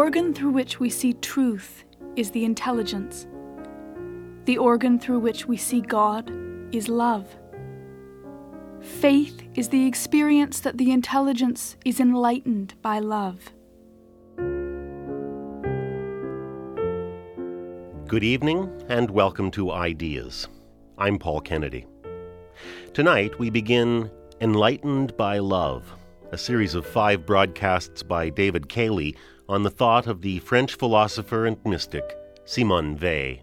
organ through which we see truth is the intelligence. The organ through which we see God is love. Faith is the experience that the intelligence is enlightened by love. Good evening and welcome to Ideas. I'm Paul Kennedy. Tonight we begin Enlightened by Love, a series of five broadcasts by David Cayley on the thought of the French philosopher and mystic Simone Weil.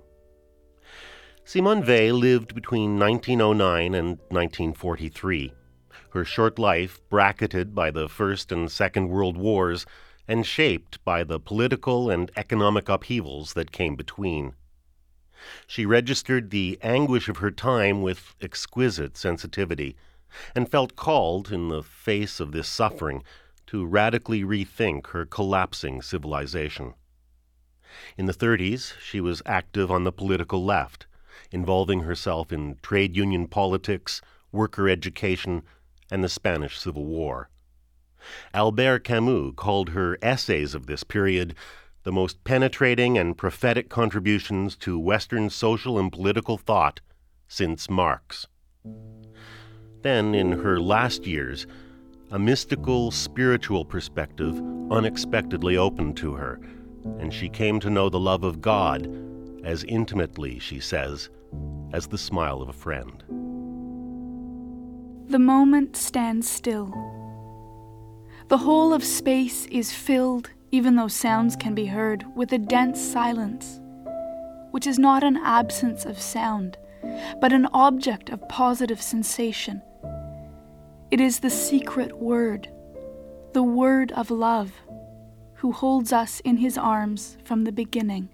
Simone Weil lived between 1909 and 1943. Her short life bracketed by the First and Second World Wars and shaped by the political and economic upheavals that came between. She registered the anguish of her time with exquisite sensitivity and felt called, in the face of this suffering, to radically rethink her collapsing civilization. In the 30s, she was active on the political left, involving herself in trade union politics, worker education, and the Spanish Civil War. Albert Camus called her essays of this period the most penetrating and prophetic contributions to Western social and political thought since Marx. Then, in her last years, a mystical, spiritual perspective unexpectedly opened to her, and she came to know the love of God as intimately, she says, as the smile of a friend. The moment stands still. The whole of space is filled, even though sounds can be heard, with a dense silence, which is not an absence of sound, but an object of positive sensation. It is the secret word, the word of love, who holds us in his arms from the beginning.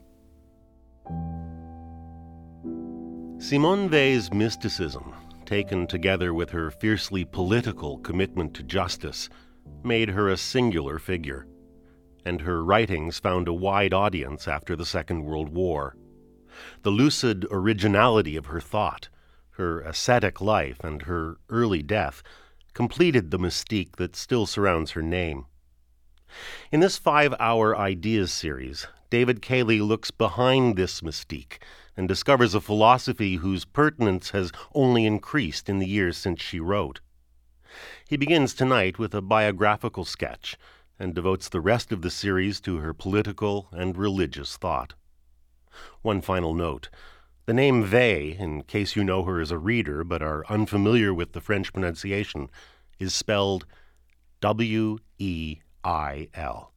Simone Weil's mysticism, taken together with her fiercely political commitment to justice, made her a singular figure, and her writings found a wide audience after the Second World War. The lucid originality of her thought, her ascetic life, and her early death completed the mystique that still surrounds her name. In this five hour Ideas series, David Cayley looks behind this mystique and discovers a philosophy whose pertinence has only increased in the years since she wrote. He begins tonight with a biographical sketch and devotes the rest of the series to her political and religious thought. One final note. The name Weil, in case you know her as a reader but are unfamiliar with the French pronunciation, is spelled W E I L.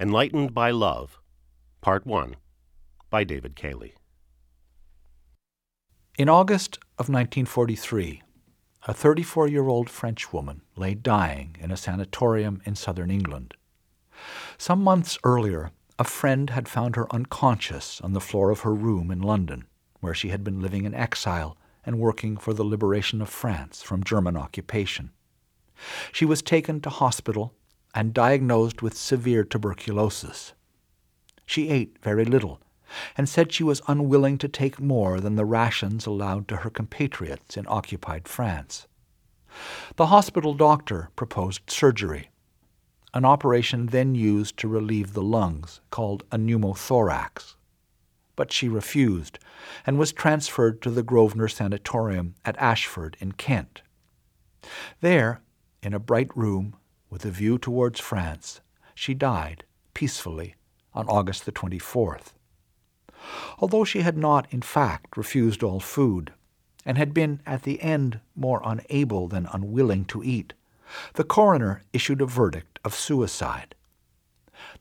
Enlightened by Love, Part 1 by David Cayley. In August of 1943, a 34 year old French woman lay dying in a sanatorium in southern England. Some months earlier, a friend had found her unconscious on the floor of her room in London, where she had been living in exile and working for the liberation of France from German occupation. She was taken to hospital and diagnosed with severe tuberculosis. She ate very little and said she was unwilling to take more than the rations allowed to her compatriots in occupied France. The hospital doctor proposed surgery, an operation then used to relieve the lungs called a pneumothorax. But she refused and was transferred to the Grosvenor Sanatorium at Ashford in Kent. There, in a bright room with a view towards France, she died peacefully on August the 24th although she had not, in fact, refused all food, and had been at the end more unable than unwilling to eat, the coroner issued a verdict of suicide.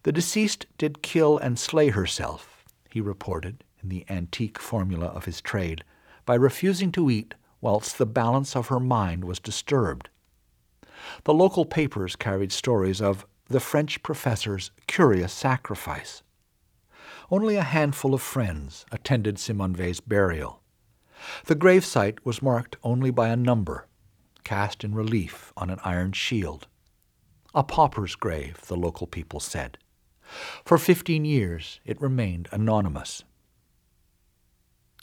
The deceased did kill and slay herself, he reported in the antique formula of his trade, by refusing to eat whilst the balance of her mind was disturbed. The local papers carried stories of the French professor's curious sacrifice. Only a handful of friends attended Simone Weil's burial. The gravesite was marked only by a number, cast in relief on an iron shield. A pauper's grave, the local people said. For fifteen years it remained anonymous.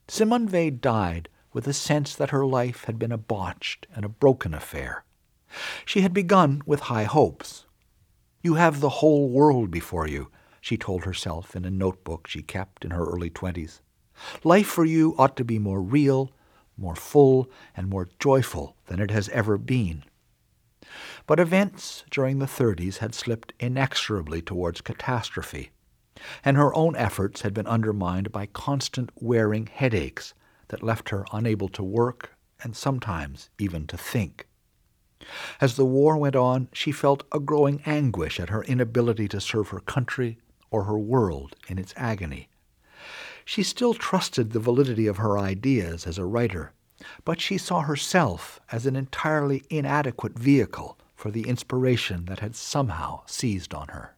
Simone Weil died with a sense that her life had been a botched and a broken affair. She had begun with high hopes. You have the whole world before you, she told herself in a notebook she kept in her early twenties. Life for you ought to be more real, more full, and more joyful than it has ever been. But events during the 30s had slipped inexorably towards catastrophe, and her own efforts had been undermined by constant wearing headaches that left her unable to work and sometimes even to think. As the war went on, she felt a growing anguish at her inability to serve her country or her world in its agony. She still trusted the validity of her ideas as a writer, but she saw herself as an entirely inadequate vehicle for the inspiration that had somehow seized on her.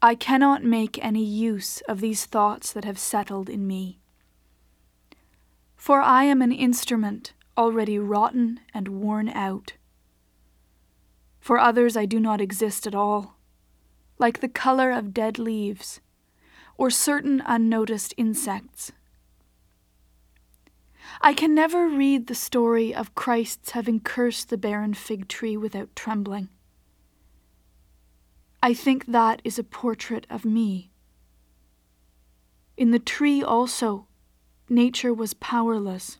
I cannot make any use of these thoughts that have settled in me. For I am an instrument already rotten and worn out. For others I do not exist at all, like the color of dead leaves or certain unnoticed insects. I can never read the story of Christ's having cursed the barren fig tree without trembling. I think that is a portrait of me. In the tree also, nature was powerless,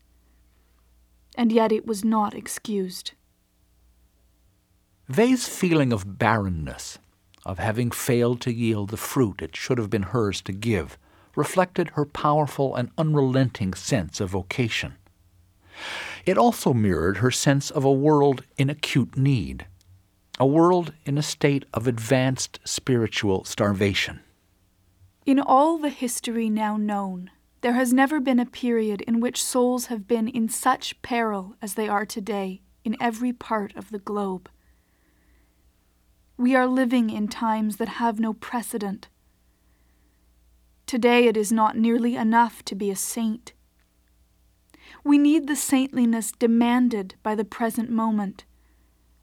and yet it was not excused. Weil's feeling of barrenness of having failed to yield the fruit it should have been hers to give, reflected her powerful and unrelenting sense of vocation. It also mirrored her sense of a world in acute need, a world in a state of advanced spiritual starvation. In all the history now known, there has never been a period in which souls have been in such peril as they are today in every part of the globe. We are living in times that have no precedent. Today it is not nearly enough to be a saint. We need the saintliness demanded by the present moment,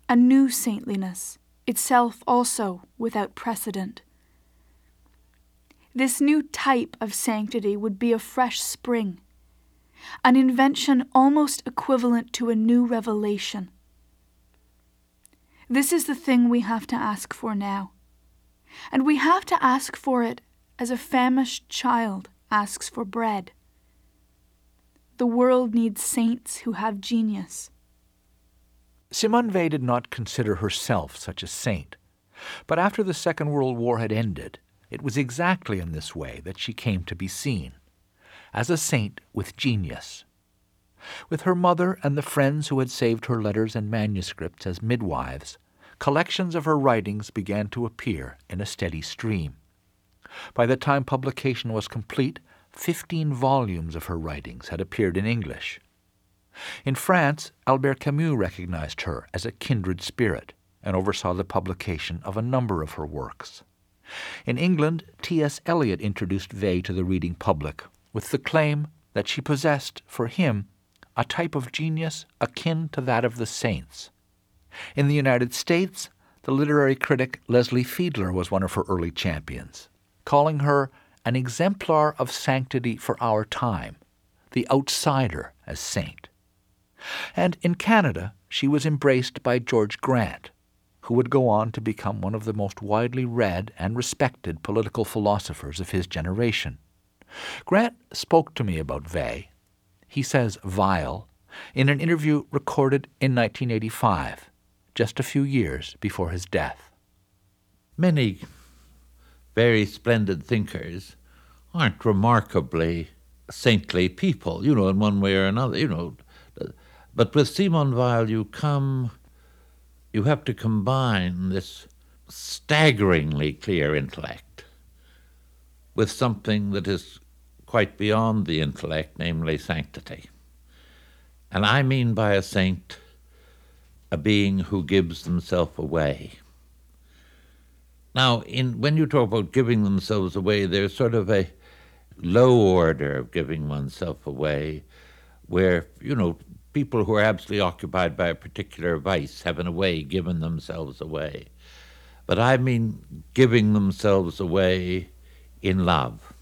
a new saintliness, itself also without precedent. This new type of sanctity would be a fresh spring, an invention almost equivalent to a new revelation. This is the thing we have to ask for now. And we have to ask for it as a famished child asks for bread. The world needs saints who have genius. Simone Weil did not consider herself such a saint, but after the Second World War had ended, it was exactly in this way that she came to be seen as a saint with genius. With her mother and the friends who had saved her letters and manuscripts as midwives, collections of her writings began to appear in a steady stream. By the time publication was complete, fifteen volumes of her writings had appeared in English. In France, Albert Camus recognized her as a kindred spirit and oversaw the publication of a number of her works. In England, T.S. Eliot introduced Weil to the reading public with the claim that she possessed, for him, a type of genius akin to that of the saints. In the United States, the literary critic Leslie Fiedler was one of her early champions, calling her an exemplar of sanctity for our time, the outsider as saint. And in Canada, she was embraced by George Grant, who would go on to become one of the most widely read and respected political philosophers of his generation. Grant spoke to me about Weil he says Weil, in an interview recorded in 1985, just a few years before his death. Many very splendid thinkers aren't remarkably saintly people, you know, in one way or another, you know. But with Simon Weil, you come, you have to combine this staggeringly clear intellect with something that is quite beyond the intellect, namely sanctity. And I mean by a saint a being who gives themselves away. Now, in, when you talk about giving themselves away, there's sort of a low order of giving oneself away where, you know, people who are absolutely occupied by a particular vice have, in a way, given themselves away. But I mean giving themselves away in love.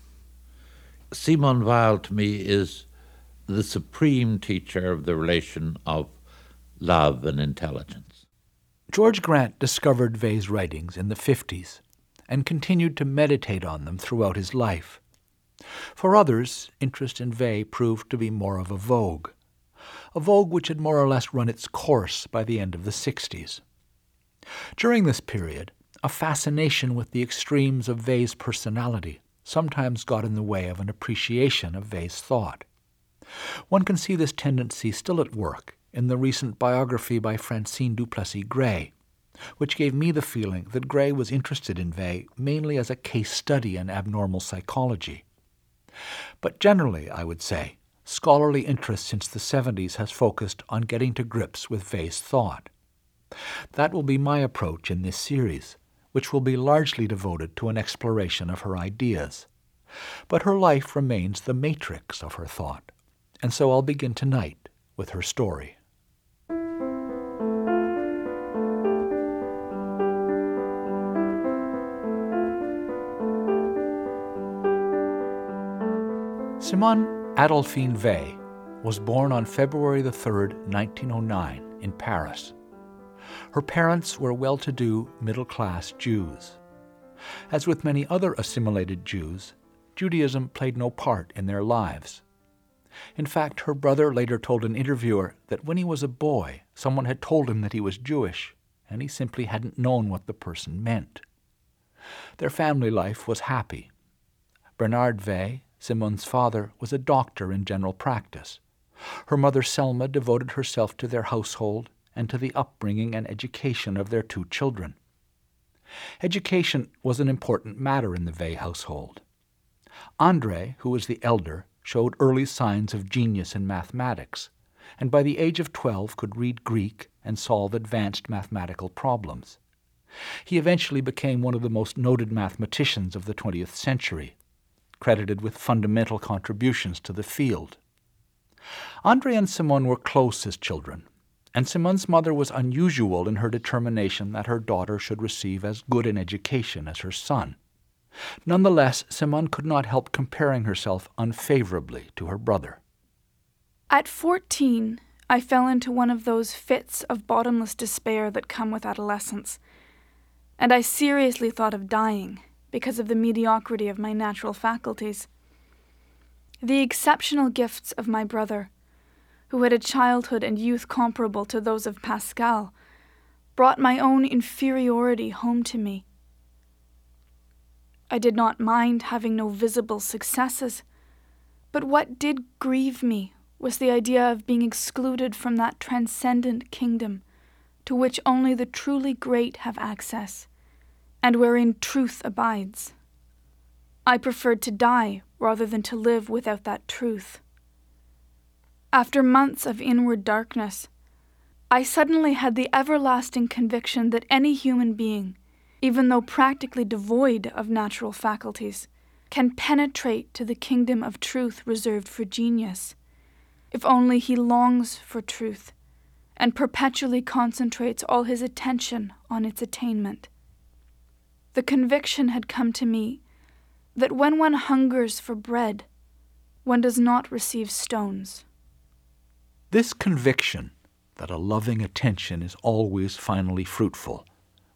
Simone Weil to me is the supreme teacher of the relation of love and intelligence. George Grant discovered Weil's writings in the 50s and continued to meditate on them throughout his life. For others, interest in Weil proved to be more of a vogue, a vogue which had more or less run its course by the end of the 60s. During this period, a fascination with the extremes of Weil's personality sometimes got in the way of an appreciation of Weil's thought. One can see this tendency still at work in the recent biography by Francine du Plessix Gray, which gave me the feeling that Gray was interested in Weil mainly as a case study in abnormal psychology. But generally, I would say, scholarly interest since the 70s has focused on getting to grips with Weil's thought. That will be my approach in this series, which will be largely devoted to an exploration of her ideas. But her life remains the matrix of her thought, and so I'll begin tonight with her story. Simone Adolphine Weil was born on February 3, 1909, in Paris. Her parents were well to do, middle class Jews. As with many other assimilated Jews, Judaism played no part in their lives. In fact, her brother later told an interviewer that when he was a boy, someone had told him that he was Jewish, and he simply hadn't known what the person meant. Their family life was happy. Bernard Weil, Simone's father was a doctor in general practice. Her mother Selma devoted herself to their household and to the upbringing and education of their two children. Education was an important matter in the Weil household. Andre, who was the elder, showed early signs of genius in mathematics, and by the age of twelve could read Greek and solve advanced mathematical problems. He eventually became one of the most noted mathematicians of the 20th century credited with fundamental contributions to the field. Andre and Simone were close as children, and Simone's mother was unusual in her determination that her daughter should receive as good an education as her son. Nonetheless, Simone could not help comparing herself unfavorably to her brother. At fourteen, I fell into one of those fits of bottomless despair that come with adolescence, and I seriously thought of dying because of the mediocrity of my natural faculties. The exceptional gifts of my brother, who had a childhood and youth comparable to those of Pascal, brought my own inferiority home to me. I did not mind having no visible successes, but what did grieve me was the idea of being excluded from that transcendent kingdom to which only the truly great have access and wherein truth abides. I preferred to die rather than to live without that truth. After months of inward darkness, I suddenly had the everlasting conviction that any human being, even though practically devoid of natural faculties, can penetrate to the kingdom of truth reserved for genius, if only he longs for truth and perpetually concentrates all his attention on its attainment the conviction had come to me that when one hungers for bread, one does not receive stones. This conviction that a loving attention is always finally fruitful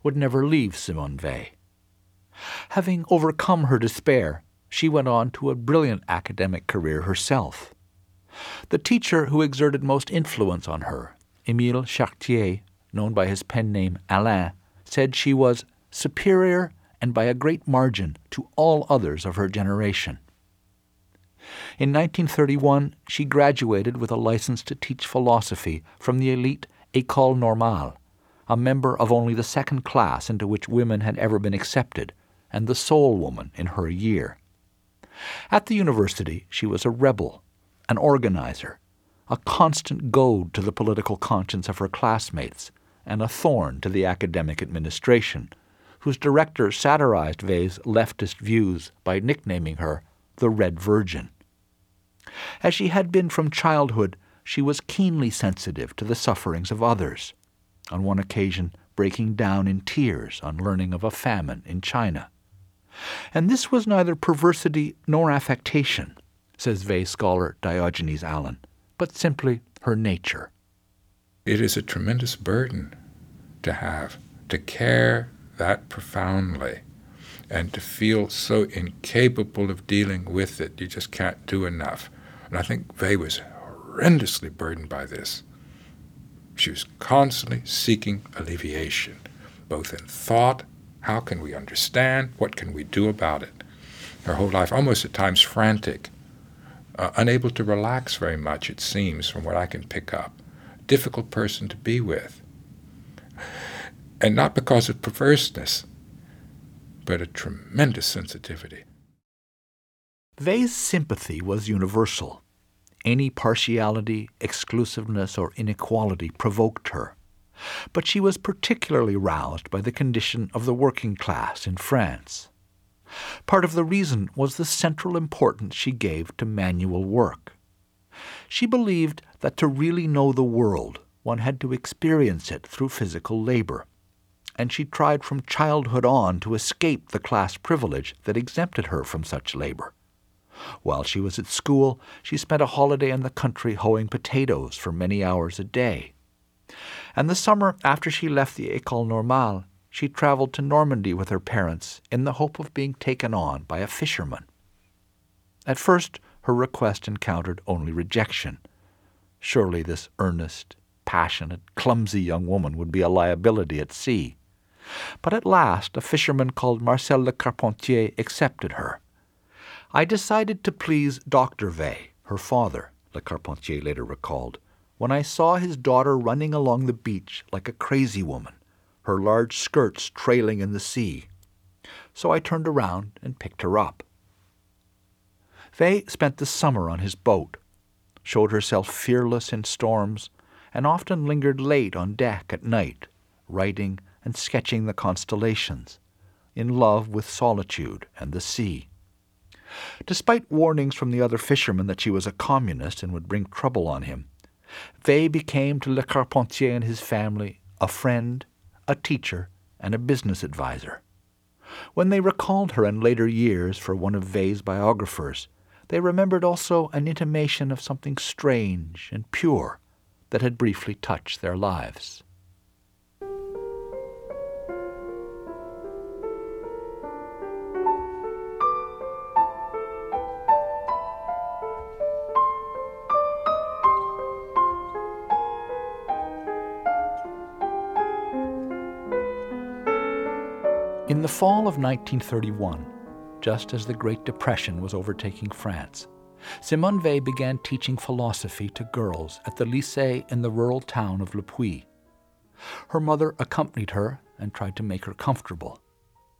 would never leave Simone Weil. Having overcome her despair, she went on to a brilliant academic career herself. The teacher who exerted most influence on her, Emile Chartier, known by his pen name Alain, said she was superior and by a great margin to all others of her generation. In 1931, she graduated with a license to teach philosophy from the elite École Normale, a member of only the second class into which women had ever been accepted, and the sole woman in her year. At the university, she was a rebel, an organizer, a constant goad to the political conscience of her classmates, and a thorn to the academic administration, whose director satirized Weil's leftist views by nicknaming her the Red Virgin. As she had been from childhood, she was keenly sensitive to the sufferings of others, on one occasion breaking down in tears on learning of a famine in China. And this was neither perversity nor affectation, says Weil scholar Diogenes Allen, but simply her nature. It is a tremendous burden to have, to care that profoundly and to feel so incapable of dealing with it. You just can't do enough. And I think Weil was horrendously burdened by this. She was constantly seeking alleviation, both in thought how can we understand? What can we do about it? Her whole life, almost at times frantic, uh, unable to relax very much, it seems, from what I can pick up. Difficult person to be with. And not because of perverseness, but a tremendous sensitivity. Weil's sympathy was universal. Any partiality, exclusiveness, or inequality provoked her. But she was particularly roused by the condition of the working class in France. Part of the reason was the central importance she gave to manual work. She believed that to really know the world, one had to experience it through physical labor and she tried from childhood on to escape the class privilege that exempted her from such labor. While she was at school, she spent a holiday in the country hoeing potatoes for many hours a day. And the summer after she left the École Normale, she traveled to Normandy with her parents in the hope of being taken on by a fisherman. At first, her request encountered only rejection. Surely this earnest, passionate, clumsy young woman would be a liability at sea. But at last a fisherman called Marcel Le Carpentier accepted her. I decided to please Dr. Weil, her father, Le Carpentier later recalled, when I saw his daughter running along the beach like a crazy woman, her large skirts trailing in the sea. So I turned around and picked her up. Weil spent the summer on his boat, showed herself fearless in storms, and often lingered late on deck at night, writing and sketching the constellations, in love with solitude and the sea. Despite warnings from the other fishermen that she was a communist and would bring trouble on him, Weil became to Le Carpentier and his family a friend, a teacher, and a business adviser. When they recalled her in later years for one of Weil's biographers, they remembered also an intimation of something strange and pure that had briefly touched their lives. In the fall of 1931, just as the Great Depression was overtaking France, Simone Weil began teaching philosophy to girls at the lycée in the rural town of Le Puy. Her mother accompanied her and tried to make her comfortable.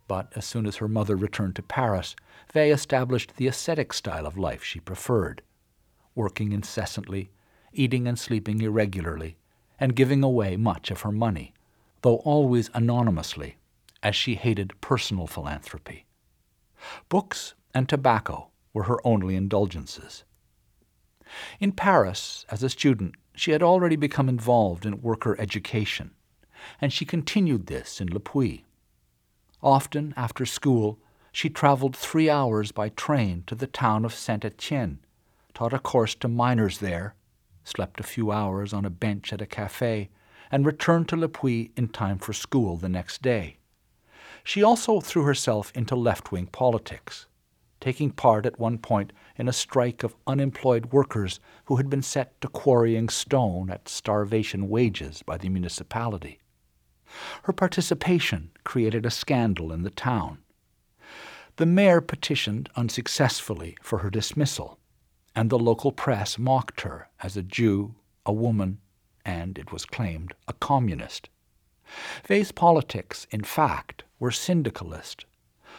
But as soon as her mother returned to Paris, Weil established the ascetic style of life she preferred, working incessantly, eating and sleeping irregularly, and giving away much of her money, though always anonymously as she hated personal philanthropy. Books and tobacco were her only indulgences. In Paris, as a student, she had already become involved in worker education, and she continued this in Le Puy. Often, after school, she traveled three hours by train to the town of Saint Etienne, taught a course to miners there, slept a few hours on a bench at a cafe, and returned to Le Puy in time for school the next day. She also threw herself into left wing politics, taking part at one point in a strike of unemployed workers who had been set to quarrying stone at starvation wages by the municipality. Her participation created a scandal in the town. The mayor petitioned unsuccessfully for her dismissal, and the local press mocked her as a Jew, a woman, and, it was claimed, a communist. Weil's politics, in fact, were syndicalist,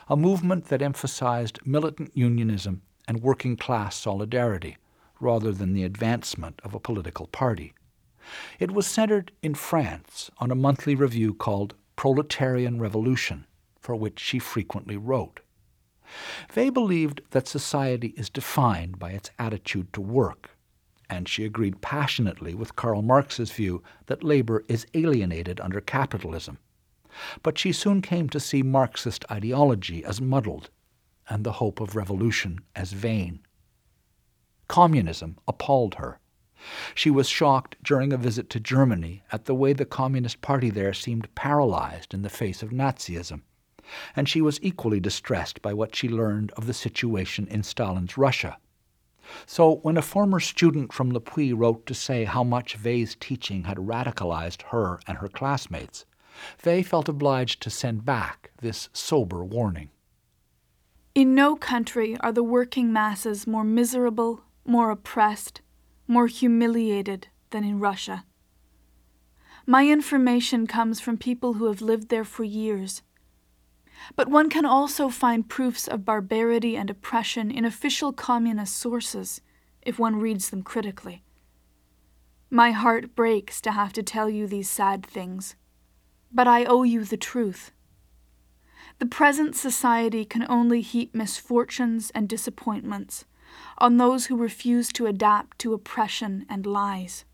a movement that emphasized militant unionism and working class solidarity rather than the advancement of a political party. It was centered in France on a monthly review called Proletarian Revolution, for which she frequently wrote. Weil believed that society is defined by its attitude to work, and she agreed passionately with Karl Marx's view that labor is alienated under capitalism but she soon came to see Marxist ideology as muddled and the hope of revolution as vain. Communism appalled her, She was shocked during a visit to Germany at the way the Communist Party there seemed paralyzed in the face of Nazism, and she was equally distressed by what she learned of the situation in Stalin's Russia. So when a former student from Le Puy wrote to say how much Weil's teaching had radicalized her and her classmates, Weil felt obliged to send back this sober warning. In no country are the working masses more miserable, more oppressed, more humiliated than in Russia. My information comes from people who have lived there for years. But one can also find proofs of barbarity and oppression in official communist sources if one reads them critically. My heart breaks to have to tell you these sad things, but I owe you the truth. The present society can only heap misfortunes and disappointments on those who refuse to adapt to oppression and lies.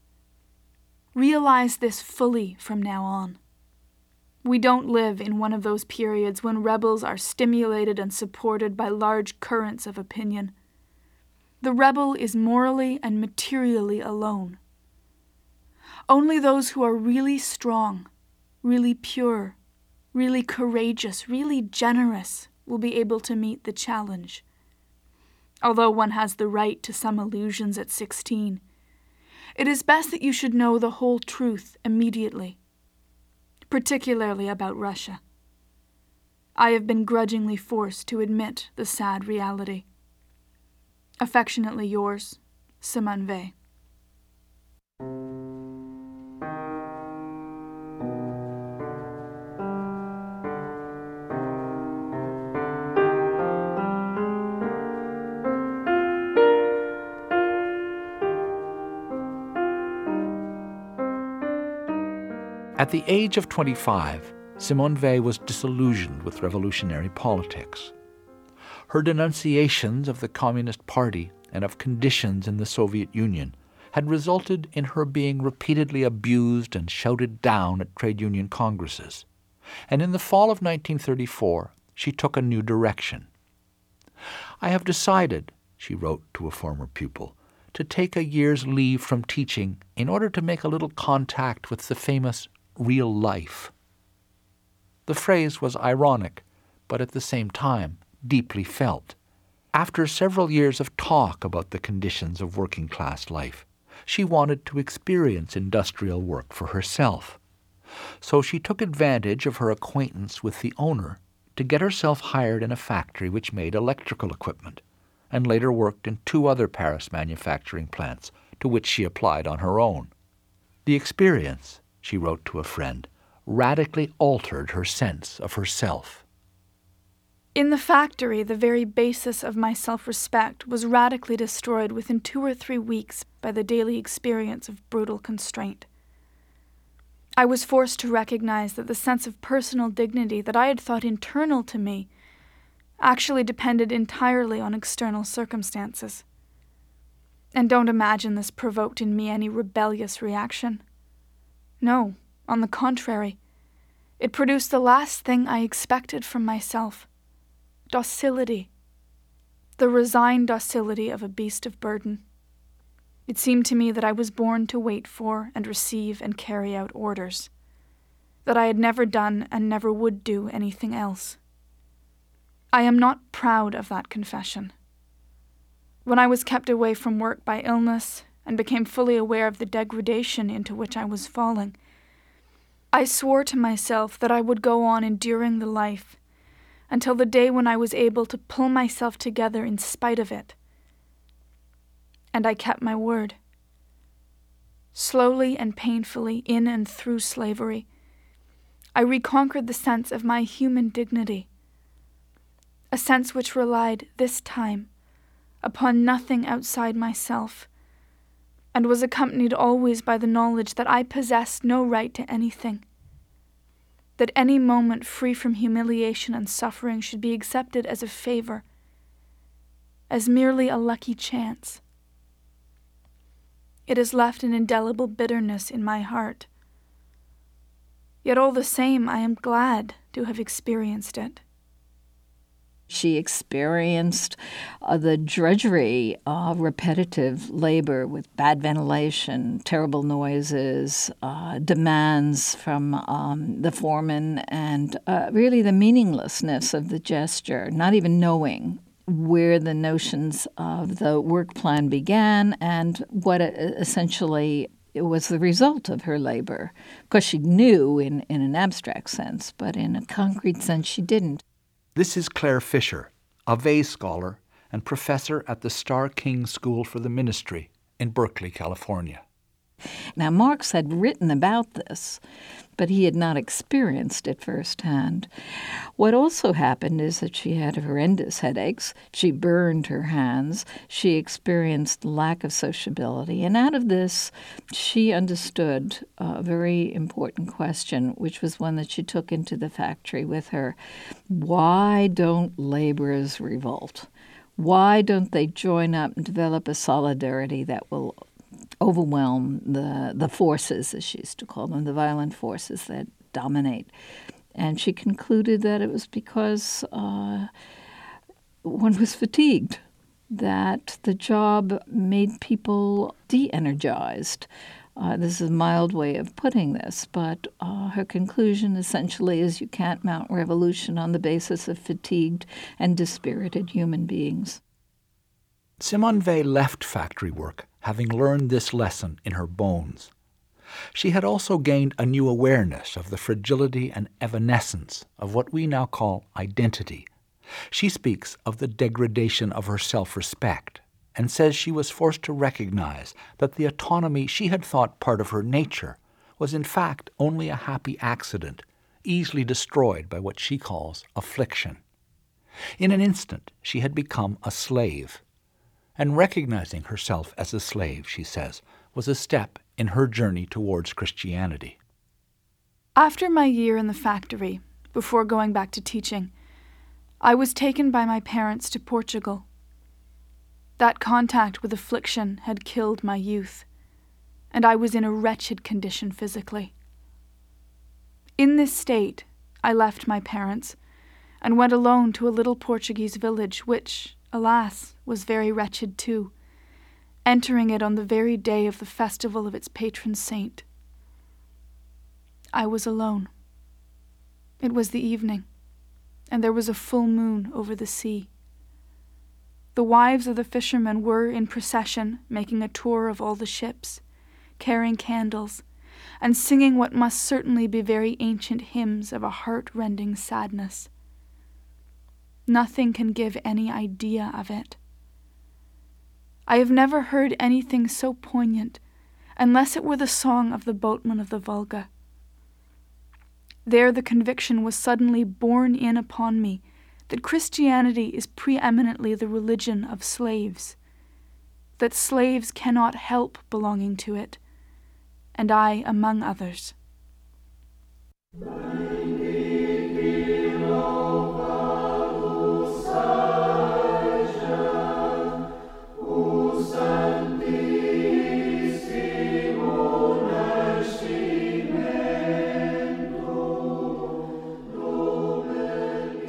Realize this fully from now on. We don't live in one of those periods when rebels are stimulated and supported by large currents of opinion. The rebel is morally and materially alone. Only those who are really strong, really pure, really courageous, really generous will be able to meet the challenge although one has the right to some illusions at 16. It is best that you should know the whole truth immediately, particularly about Russia. I have been grudgingly forced to admit the sad reality. Affectionately yours, Simone Weil. At the age of 25, Simone Weil was disillusioned with revolutionary politics. Her denunciations of the Communist Party and of conditions in the Soviet Union had resulted in her being repeatedly abused and shouted down at trade union congresses. And in the fall of 1934, she took a new direction. I have decided, she wrote to a former pupil, to take a year's leave from teaching in order to make a little contact with the famous real life. The phrase was ironic, but at the same time deeply felt. After several years of talk about the conditions of working class life, she wanted to experience industrial work for herself. So she took advantage of her acquaintance with the owner to get herself hired in a factory which made electrical equipment, and later worked in two other Paris manufacturing plants to which she applied on her own. The experience she wrote to a friend, radically altered her sense of herself. In the factory, the very basis of my self respect was radically destroyed within two or three weeks by the daily experience of brutal constraint. I was forced to recognize that the sense of personal dignity that I had thought internal to me actually depended entirely on external circumstances. And don't imagine this provoked in me any rebellious reaction. No, on the contrary, it produced the last thing I expected from myself docility. The resigned docility of a beast of burden. It seemed to me that I was born to wait for and receive and carry out orders, that I had never done and never would do anything else. I am not proud of that confession. When I was kept away from work by illness and became fully aware of the degradation into which I was falling. I swore to myself that I would go on enduring the life until the day when I was able to pull myself together in spite of it. And I kept my word. Slowly and painfully, in and through slavery, I reconquered the sense of my human dignity, a sense which relied, this time, upon nothing outside myself and was accompanied always by the knowledge that I possessed no right to anything, that any moment free from humiliation and suffering should be accepted as a favor, as merely a lucky chance. It has left an indelible bitterness in my heart. Yet all the same, I am glad to have experienced it. She experienced uh, the drudgery of repetitive labor with bad ventilation, terrible noises, uh, demands from um, the foreman, and uh, really the meaninglessness of the gesture, not even knowing where the notions of the work plan began and what essentially it was the result of her labor. Because she knew in, in an abstract sense, but in a concrete sense, she didn't. This is Clare Fischer, a Weil scholar and professor at the Starr King School for the Ministry in Berkeley, California. Now, Marx had written about this, but he had not experienced it firsthand. What also happened is that she had horrendous headaches. She burned her hands. She experienced lack of sociability. And out of this, she understood a very important question, which was one that she took into the factory with her. Why don't laborers revolt? Why don't they join up and develop a solidarity that will overwhelm the, the forces, as she used to call them, the violent forces that dominate. And she concluded that it was because uh, one was fatigued, that the job made people de energized. Uh, this is a mild way of putting this, but uh, her conclusion essentially is you can't mount revolution on the basis of fatigued and dispirited human beings. Simone Weil left factory work having learned this lesson in her bones. She had also gained a new awareness of the fragility and evanescence of what we now call identity. She speaks of the degradation of her self respect and says she was forced to recognize that the autonomy she had thought part of her nature was in fact only a happy accident, easily destroyed by what she calls affliction. In an instant, she had become a slave and recognizing herself as a slave, she says, was a step in her journey towards Christianity. After my year in the factory, before going back to teaching, I was taken by my parents to Portugal. That contact with affliction had killed my youth, and I was in a wretched condition physically. In this state, I left my parents and went alone to a little Portuguese village which, alas, was very wretched too, entering it on the very day of the festival of its patron saint. I was alone. It was the evening, and there was a full moon over the sea. The wives of the fishermen were in procession making a tour of all the ships, carrying candles, and singing what must certainly be very ancient hymns of a heart rending sadness. Nothing can give any idea of it. I have never heard anything so poignant, unless it were the song of the boatman of the Volga. There the conviction was suddenly borne in upon me that Christianity is preeminently the religion of slaves, that slaves cannot help belonging to it, and I among others.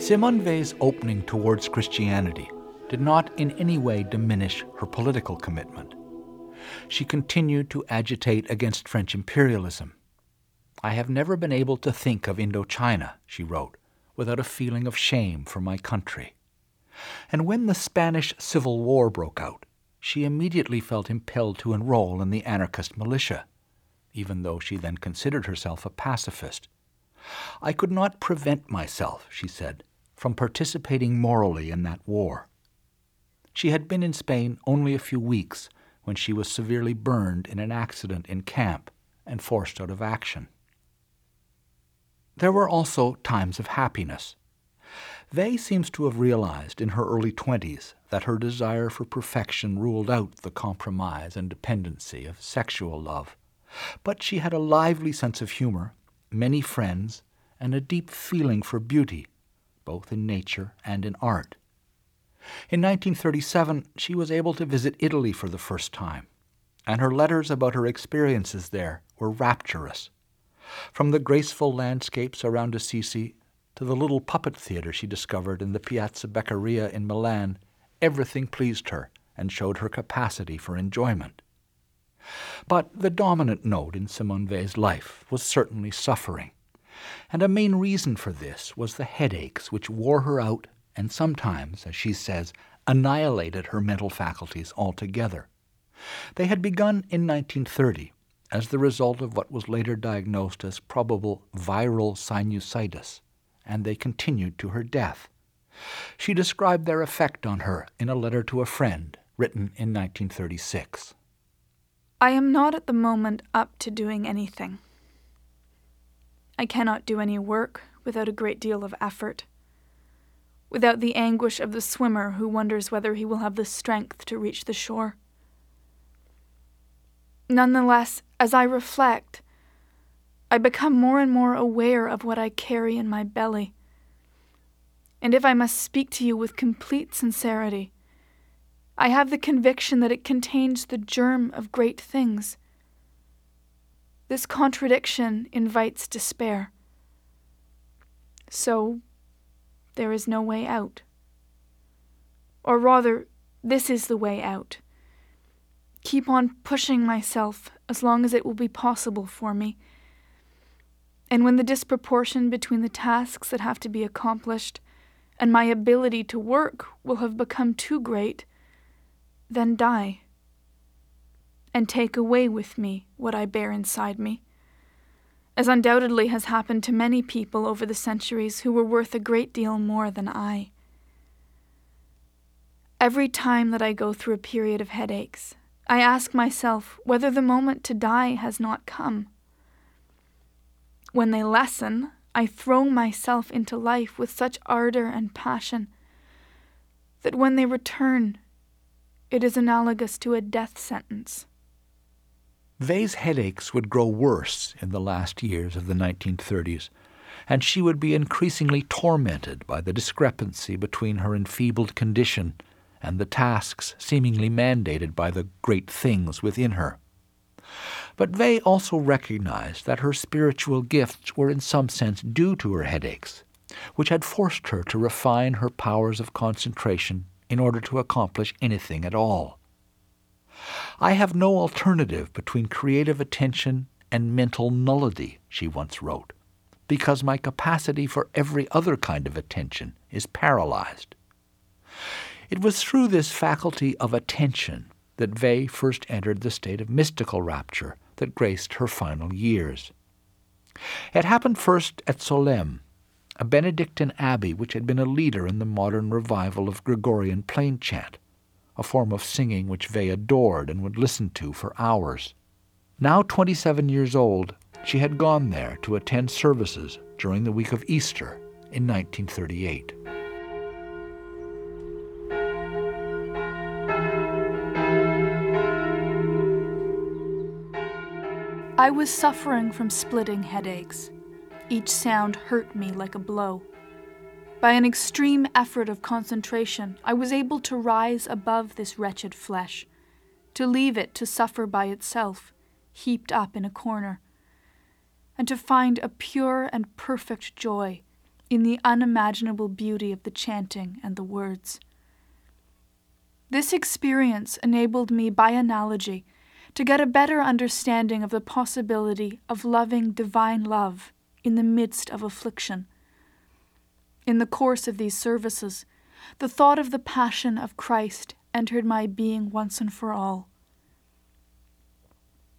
Simone opening towards Christianity did not in any way diminish her political commitment. She continued to agitate against French imperialism. I have never been able to think of Indochina, she wrote, without a feeling of shame for my country. And when the Spanish Civil War broke out, she immediately felt impelled to enroll in the anarchist militia, even though she then considered herself a pacifist. I could not prevent myself, she said, from participating morally in that war. She had been in Spain only a few weeks when she was severely burned in an accident in camp and forced out of action. There were also times of happiness. Weil seems to have realized in her early twenties that her desire for perfection ruled out the compromise and dependency of sexual love. But she had a lively sense of humor, many friends, and a deep feeling for beauty both in nature and in art. In 1937, she was able to visit Italy for the first time, and her letters about her experiences there were rapturous. From the graceful landscapes around Assisi to the little puppet theater she discovered in the Piazza Beccaria in Milan, everything pleased her and showed her capacity for enjoyment. But the dominant note in Simone Weil's life was certainly suffering, and a main reason for this was the headaches which wore her out and sometimes, as she says, annihilated her mental faculties altogether. They had begun in 1930 as the result of what was later diagnosed as probable viral sinusitis, and they continued to her death. She described their effect on her in a letter to a friend written in 1936. I am not at the moment up to doing anything. I cannot do any work without a great deal of effort, without the anguish of the swimmer who wonders whether he will have the strength to reach the shore. Nonetheless, as I reflect, I become more and more aware of what I carry in my belly. And if I must speak to you with complete sincerity, I have the conviction that it contains the germ of great things. This contradiction invites despair. So, there is no way out. Or rather, this is the way out. Keep on pushing myself as long as it will be possible for me. And when the disproportion between the tasks that have to be accomplished and my ability to work will have become too great, then die. And take away with me what I bear inside me. As undoubtedly has happened to many people over the centuries who were worth a great deal more than I. Every time that I go through a period of headaches, I ask myself whether the moment to die has not come. When they lessen, I throw myself into life with such ardor and passion that when they return, it is analogous to a death sentence. Weil's headaches would grow worse in the last years of the 1930s, and she would be increasingly tormented by the discrepancy between her enfeebled condition and the tasks seemingly mandated by the great things within her. But Weil also recognized that her spiritual gifts were in some sense due to her headaches, which had forced her to refine her powers of concentration in order to accomplish anything at all. I have no alternative between creative attention and mental nullity, she once wrote, because my capacity for every other kind of attention is paralyzed. It was through this faculty of attention that Weil first entered the state of mystical rapture that graced her final years. It happened first at Solesmes, a Benedictine abbey which had been a leader in the modern revival of Gregorian plain chant, a form of singing which Weil adored and would listen to for hours. Now 27 years old, she had gone there to attend services during the week of Easter in 1938. I was suffering from splitting headaches. Each sound hurt me like a blow. By an extreme effort of concentration, I was able to rise above this wretched flesh, to leave it to suffer by itself, heaped up in a corner, and to find a pure and perfect joy in the unimaginable beauty of the chanting and the words. This experience enabled me, by analogy, to get a better understanding of the possibility of loving divine love in the midst of affliction. In the course of these services, the thought of the passion of Christ entered my being once and for all.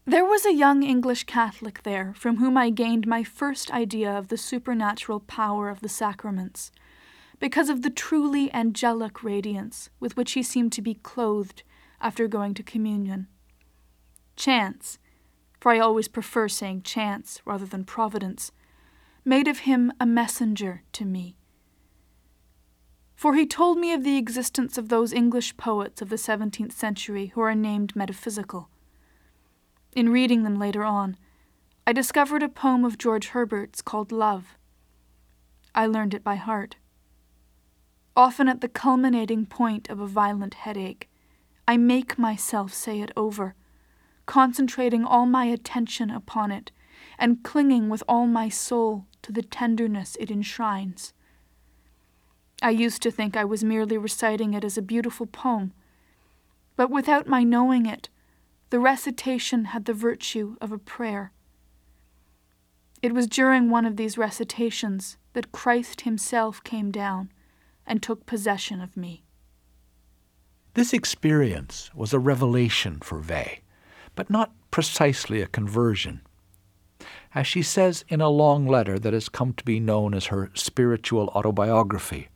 There was a young English Catholic there from whom I gained my first idea of the supernatural power of the sacraments, because of the truly angelic radiance with which he seemed to be clothed after going to communion. Chance, for I always prefer saying chance rather than providence, made of him a messenger to me. For he told me of the existence of those English poets of the seventeenth century who are named metaphysical. In reading them later on, I discovered a poem of George Herbert's called Love. I learned it by heart. Often at the culminating point of a violent headache, I make myself say it over concentrating all my attention upon it, and clinging with all my soul to the tenderness it enshrines. I used to think I was merely reciting it as a beautiful poem, but without my knowing it, the recitation had the virtue of a prayer. It was during one of these recitations that Christ Himself came down and took possession of me. This experience was a revelation for Weil, but not precisely a conversion. As she says in a long letter that has come to be known as her spiritual autobiography,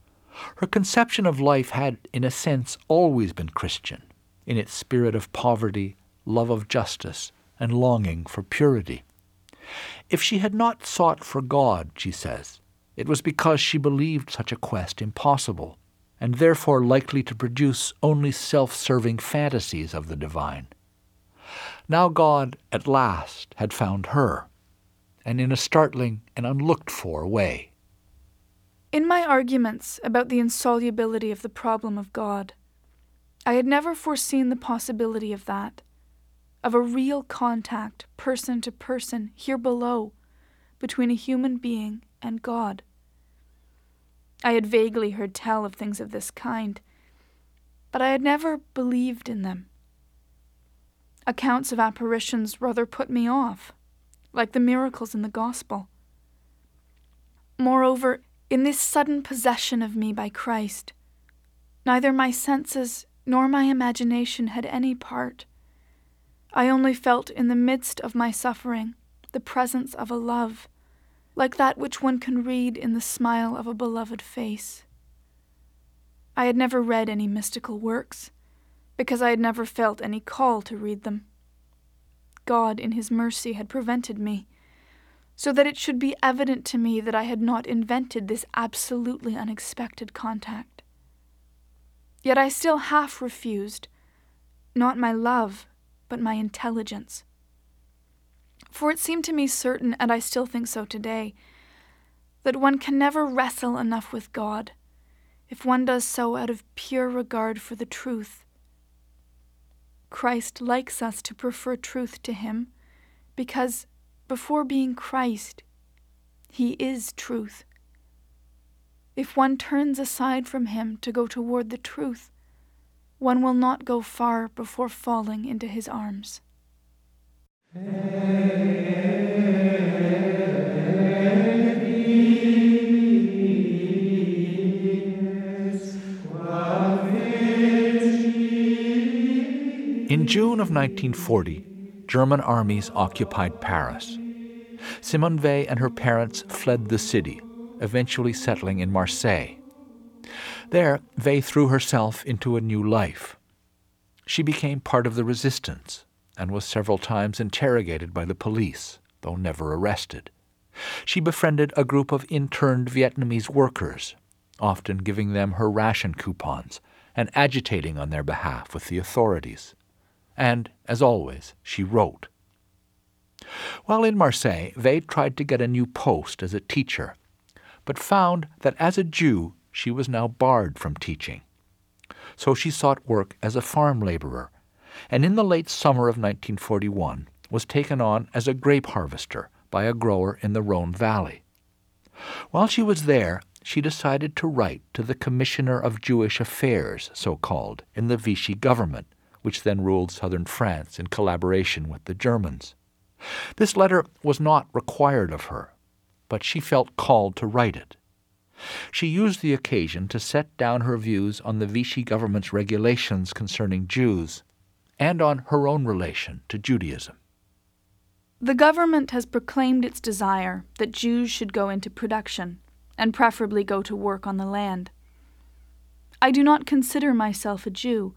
her conception of life had, in a sense, always been Christian, in its spirit of poverty, love of justice, and longing for purity. If she had not sought for God, she says, it was because she believed such a quest impossible, and therefore likely to produce only self serving fantasies of the divine. Now God, at last, had found her, and in a startling and unlooked for way. In my arguments about the insolubility of the problem of God, I had never foreseen the possibility of that, of a real contact, person to person, here below, between a human being and God. I had vaguely heard tell of things of this kind, but I had never believed in them. Accounts of apparitions rather put me off, like the miracles in the Gospel. Moreover, in this sudden possession of me by Christ, neither my senses nor my imagination had any part. I only felt in the midst of my suffering the presence of a love, like that which one can read in the smile of a beloved face. I had never read any mystical works, because I had never felt any call to read them. God, in His mercy, had prevented me so that it should be evident to me that I had not invented this absolutely unexpected contact. Yet I still half refused, not my love, but my intelligence. For it seemed to me certain, and I still think so today, that one can never wrestle enough with God if one does so out of pure regard for the truth. Christ likes us to prefer truth to Him because before being Christ, He is truth. If one turns aside from Him to go toward the truth, one will not go far before falling into His arms. In June of 1940, German armies occupied Paris. Simone Weil and her parents fled the city, eventually settling in Marseille. There, Weil threw herself into a new life. She became part of the resistance and was several times interrogated by the police, though never arrested. She befriended a group of interned Vietnamese workers, often giving them her ration coupons and agitating on their behalf with the authorities and, as always, she wrote. While in Marseille, Weil tried to get a new post as a teacher, but found that as a Jew she was now barred from teaching. So she sought work as a farm laborer, and in the late summer of 1941 was taken on as a grape harvester by a grower in the Rhone Valley. While she was there, she decided to write to the Commissioner of Jewish Affairs, so called, in the Vichy government, which then ruled southern France in collaboration with the Germans. This letter was not required of her, but she felt called to write it. She used the occasion to set down her views on the Vichy government's regulations concerning Jews and on her own relation to Judaism. The government has proclaimed its desire that Jews should go into production, and preferably go to work on the land. I do not consider myself a Jew,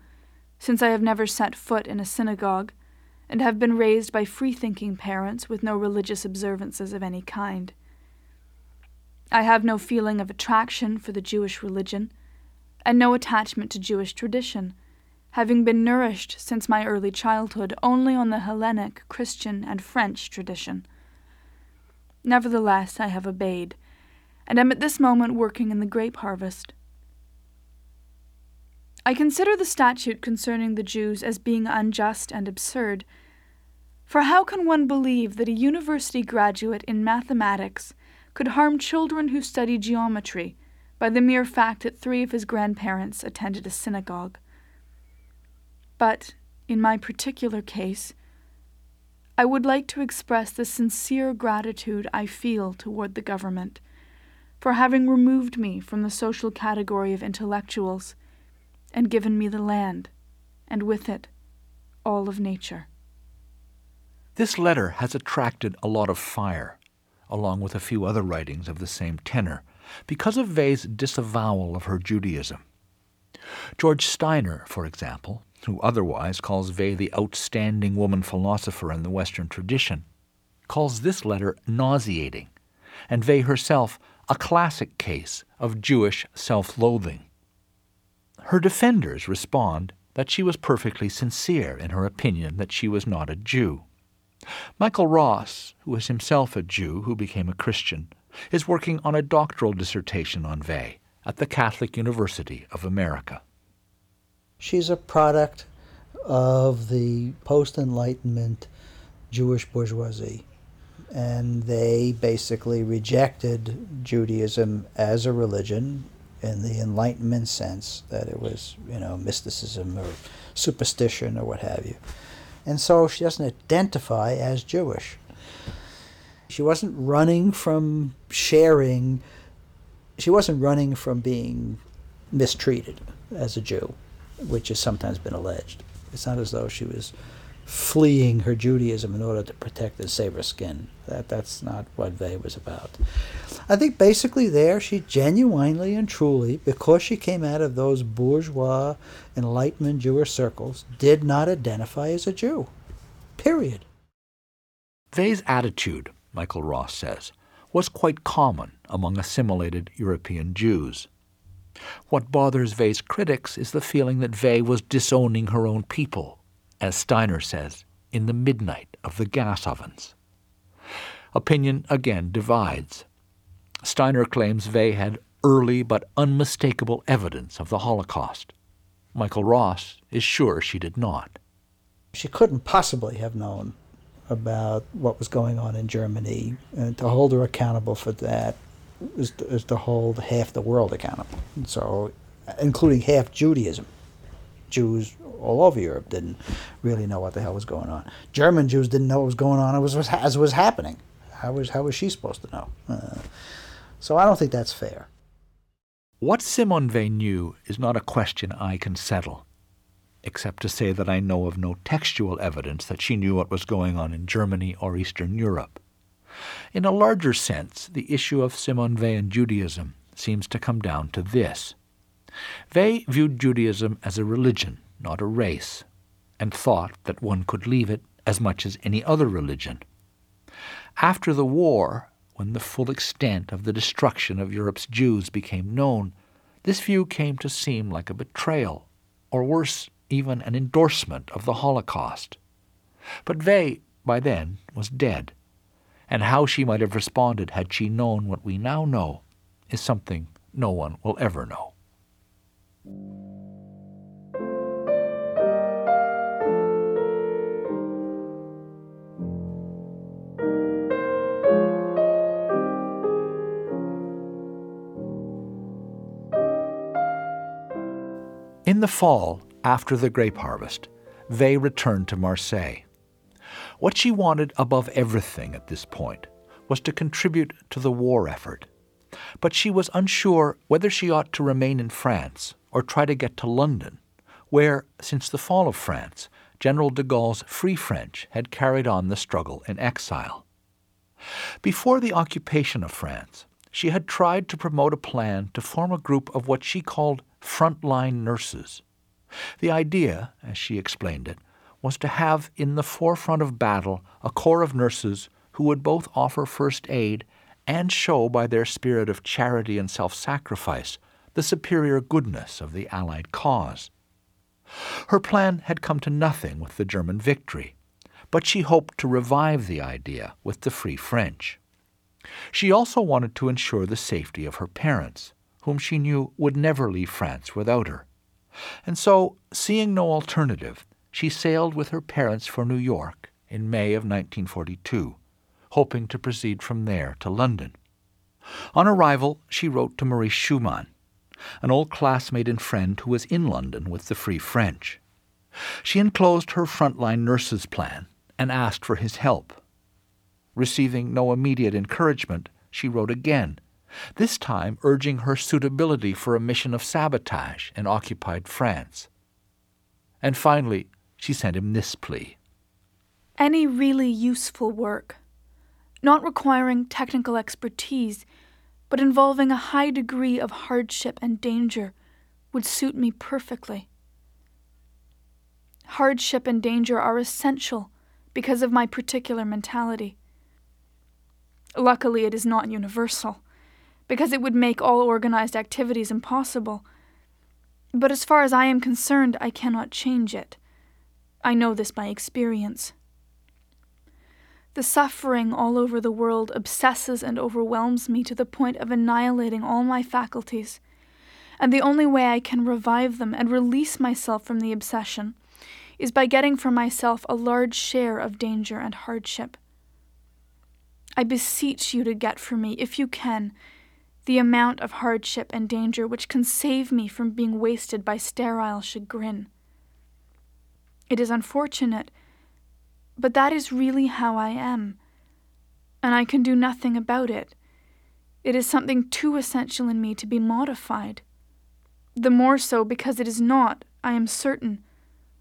since I have never set foot in a synagogue, and have been raised by free thinking parents with no religious observances of any kind. I have no feeling of attraction for the Jewish religion, and no attachment to Jewish tradition, having been nourished since my early childhood only on the Hellenic, Christian, and French tradition. Nevertheless, I have obeyed, and am at this moment working in the grape harvest. I consider the statute concerning the Jews as being unjust and absurd, For how can one believe that a university graduate in mathematics could harm children who study geometry by the mere fact that three of his grandparents attended a synagogue? But, in my particular case, I would like to express the sincere gratitude I feel toward the government for having removed me from the social category of intellectuals and given me the land, and with it, all of nature. This letter has attracted a lot of fire, along with a few other writings of the same tenor, because of Weil's disavowal of her Judaism. George Steiner, for example, who otherwise calls Weil the outstanding woman philosopher in the Western tradition, calls this letter nauseating, and Weil herself a classic case of Jewish self loathing. Her defenders respond that she was perfectly sincere in her opinion that she was not a Jew. Michael Ross, who is himself a Jew who became a Christian, is working on a doctoral dissertation on Weil at the Catholic University of America. She's a product of the post Enlightenment Jewish bourgeoisie. And they basically rejected Judaism as a religion in the Enlightenment sense that it was, you know, mysticism or superstition or what have you. And so she doesn't identify as Jewish. She wasn't running from sharing, she wasn't running from being mistreated as a Jew, which has sometimes been alleged. It's not as though she was fleeing her Judaism in order to protect and save her skin. That that's not what Weil was about. I think basically there she genuinely and truly, because she came out of those bourgeois Enlightenment Jewish circles, did not identify as a Jew. Period. Weil's attitude, Michael Ross says, was quite common among assimilated European Jews. What bothers Weil's critics is the feeling that Weil was disowning her own people, as Steiner says, in the midnight of the gas ovens. Opinion again divides. Steiner claims Weil had early but unmistakable evidence of the Holocaust. Michael Ross is sure she did not. She couldn't possibly have known about what was going on in Germany, and to hold her accountable for that is to, is to hold half the world accountable. So, including half Judaism. Jews all over Europe didn't really know what the hell was going on. German Jews didn't know what was going on as was, as was happening. How was, how was she supposed to know? Uh, so I don't think that's fair. What Simone Weil knew is not a question I can settle, except to say that I know of no textual evidence that she knew what was going on in Germany or Eastern Europe. In a larger sense, the issue of Simone Weil and Judaism seems to come down to this. Weil viewed Judaism as a religion, not a race, and thought that one could leave it as much as any other religion. After the war, when the full extent of the destruction of Europe's Jews became known, this view came to seem like a betrayal, or worse, even an endorsement of the Holocaust. But Weil, by then, was dead and how she might have responded had she known what we now know is something no one will ever know. In the fall, after the grape harvest, Weil returned to Marseille. What she wanted above everything at this point was to contribute to the war effort. But she was unsure whether she ought to remain in France or try to get to London, where, since the fall of France, General de Gaulle's Free French had carried on the struggle in exile. Before the occupation of France, she had tried to promote a plan to form a group of what she called frontline nurses. The idea, as she explained it, was to have in the forefront of battle a corps of nurses who would both offer first aid and show by their spirit of charity and self sacrifice the superior goodness of the Allied cause. Her plan had come to nothing with the German victory, but she hoped to revive the idea with the Free French. She also wanted to ensure the safety of her parents, whom she knew would never leave France without her. And so, seeing no alternative, she sailed with her parents for New York in May of 1942, hoping to proceed from there to London. On arrival, she wrote to Maurice Schumann, an old classmate and friend who was in London with the Free French. She enclosed her frontline nurse's plan and asked for his help. Receiving no immediate encouragement, she wrote again, this time urging her suitability for a mission of sabotage in occupied France. And finally, she sent him this plea Any really useful work, not requiring technical expertise, but involving a high degree of hardship and danger, would suit me perfectly. Hardship and danger are essential because of my particular mentality. Luckily, it is not universal, because it would make all organized activities impossible. But as far as I am concerned, I cannot change it. I know this by experience. The suffering all over the world obsesses and overwhelms me to the point of annihilating all my faculties, and the only way I can revive them and release myself from the obsession is by getting for myself a large share of danger and hardship. I beseech you to get for me, if you can, the amount of hardship and danger which can save me from being wasted by sterile chagrin. It is unfortunate, but that is really how I am, and I can do nothing about it. It is something too essential in me to be modified. The more so because it is not, I am certain,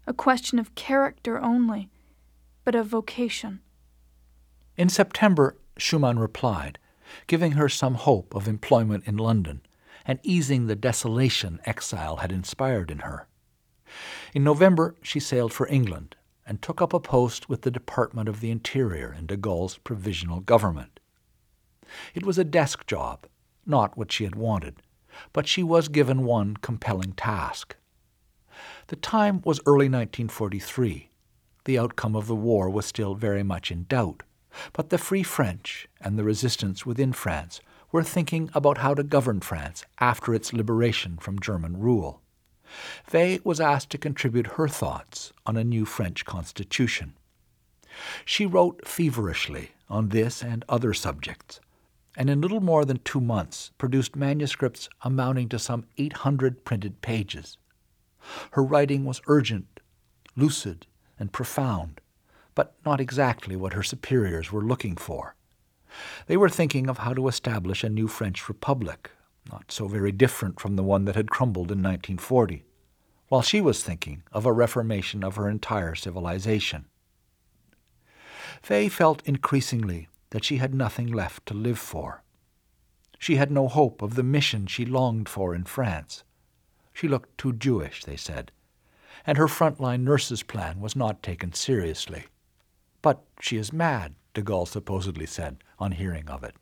a question of character only, but of vocation. In September, Schumann replied, giving her some hope of employment in London and easing the desolation exile had inspired in her. In November, she sailed for England and took up a post with the Department of the Interior in de Gaulle's provisional government. It was a desk job, not what she had wanted, but she was given one compelling task. The time was early 1943. The outcome of the war was still very much in doubt. But the Free French and the resistance within France were thinking about how to govern France after its liberation from German rule. Weil was asked to contribute her thoughts on a new French constitution. She wrote feverishly on this and other subjects, and in little more than two months produced manuscripts amounting to some 800 printed pages. Her writing was urgent, lucid, and profound, but not exactly what her superiors were looking for. They were thinking of how to establish a new French republic, not so very different from the one that had crumbled in 1940, while she was thinking of a reformation of her entire civilization. Weil felt increasingly that she had nothing left to live for. She had no hope of the mission she longed for in France. She looked too Jewish, they said, and her frontline nurse's plan was not taken seriously. But she is mad, de Gaulle supposedly said on hearing of it.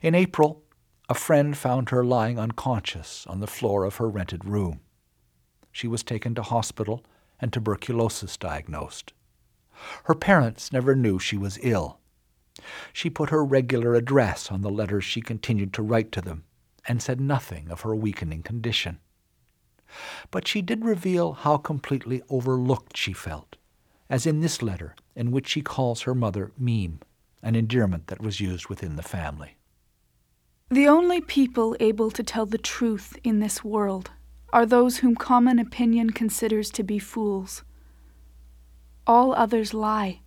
In April, a friend found her lying unconscious on the floor of her rented room. She was taken to hospital and tuberculosis diagnosed. Her parents never knew she was ill. She put her regular address on the letters she continued to write to them and said nothing of her weakening condition. But she did reveal how completely overlooked she felt as in this letter, in which she calls her mother Meme, an endearment that was used within the family. The only people able to tell the truth in this world are those whom common opinion considers to be fools. All others lie.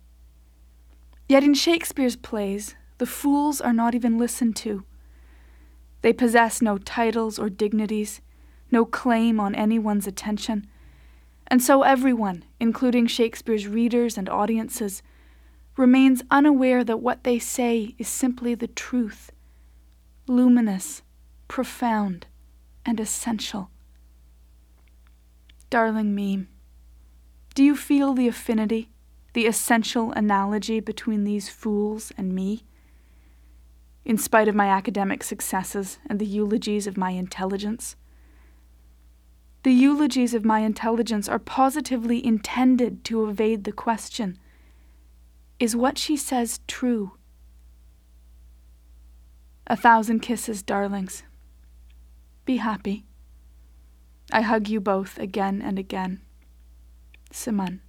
Yet in Shakespeare's plays, the fools are not even listened to. They possess no titles or dignities, no claim on anyone's attention and so everyone, including Shakespeare's readers and audiences, remains unaware that what they say is simply the truth luminous, profound, and essential. Darling Meme, do you feel the affinity, the essential analogy between these fools and me? In spite of my academic successes and the eulogies of my intelligence, the eulogies of my intelligence are positively intended to evade the question Is what she says true? A thousand kisses, darlings. Be happy. I hug you both again and again. Simone.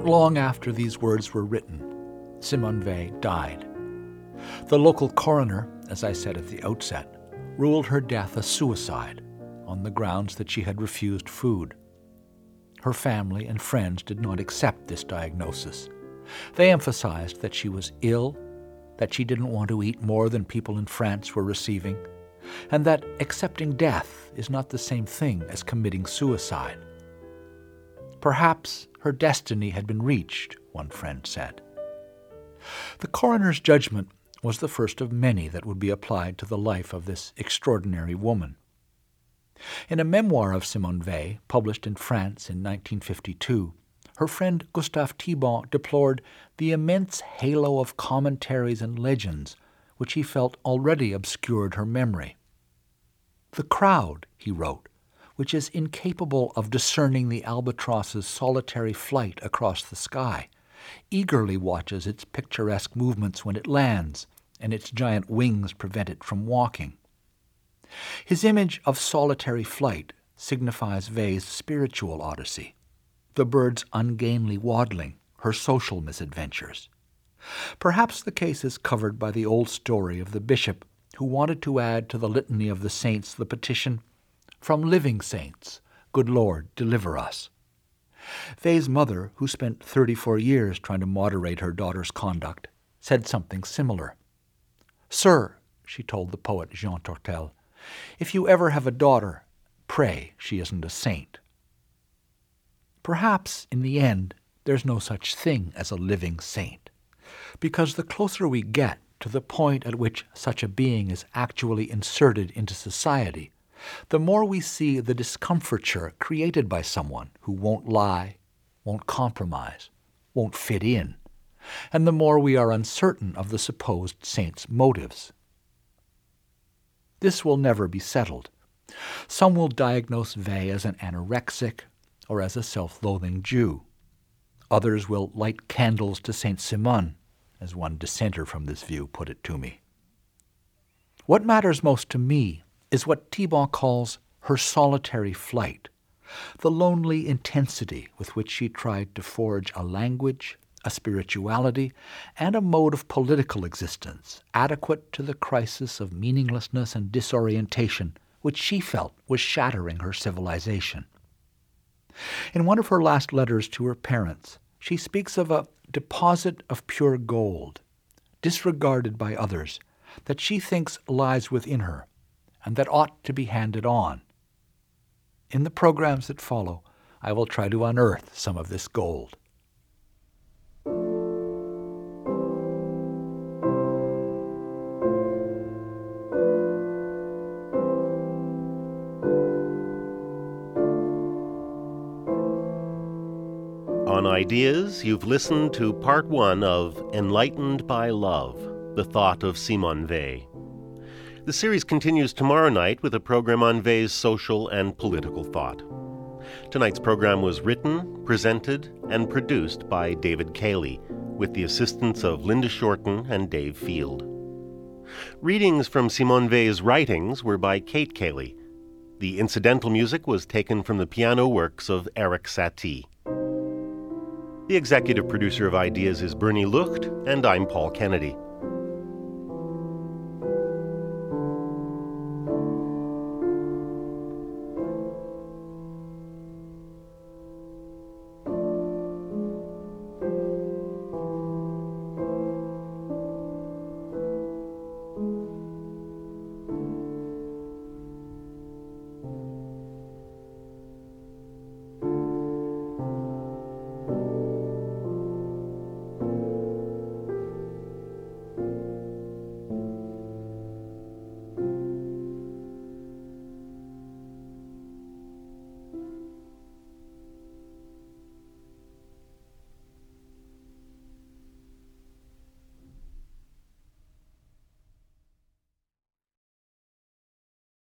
Not long after these words were written, Simone Weil died. The local coroner, as I said at the outset, ruled her death a suicide on the grounds that she had refused food. Her family and friends did not accept this diagnosis. They emphasized that she was ill, that she didn't want to eat more than people in France were receiving, and that accepting death is not the same thing as committing suicide. Perhaps her destiny had been reached, one friend said. The coroner's judgment was the first of many that would be applied to the life of this extraordinary woman. In a memoir of Simone Weil, published in France in 1952, her friend Gustave Thibon deplored the immense halo of commentaries and legends which he felt already obscured her memory. The crowd, he wrote, which is incapable of discerning the albatross's solitary flight across the sky, eagerly watches its picturesque movements when it lands, and its giant wings prevent it from walking. His image of solitary flight signifies Weil's spiritual odyssey, the bird's ungainly waddling, her social misadventures. Perhaps the case is covered by the old story of the bishop who wanted to add to the litany of the saints the petition, From living saints, good Lord, deliver us. Weil's mother, who spent 34 years trying to moderate her daughter's conduct, said something similar. Sir, she told the poet Jean Tortel, if you ever have a daughter, pray she isn't a saint. Perhaps, in the end, there's no such thing as a living saint, because the closer we get to the point at which such a being is actually inserted into society, the more we see the discomfiture created by someone who won't lie, won't compromise, won't fit in, and the more we are uncertain of the supposed saint's motives. This will never be settled. Some will diagnose Weil as an anorexic or as a self loathing Jew. Others will light candles to St. Simon, as one dissenter from this view put it to me. What matters most to me is what Thibon calls her solitary flight, the lonely intensity with which she tried to forge a language, a spirituality, and a mode of political existence adequate to the crisis of meaninglessness and disorientation which she felt was shattering her civilization. In one of her last letters to her parents, she speaks of a deposit of pure gold, disregarded by others, that she thinks lies within her and that ought to be handed on. In the programs that follow, I will try to unearth some of this gold. On Ideas, you've listened to part one of Enlightened by Love The Thought of Simone Weil. The series continues tomorrow night with a program on Weil's social and political thought. Tonight's program was written, presented, and produced by David Cayley, with the assistance of Linda Shorten and Dave Field. Readings from Simone Weil's writings were by Kate Cayley. The incidental music was taken from the piano works of Erik Satie. The executive producer of Ideas is Bernie Lucht, and I'm Paul Kennedy.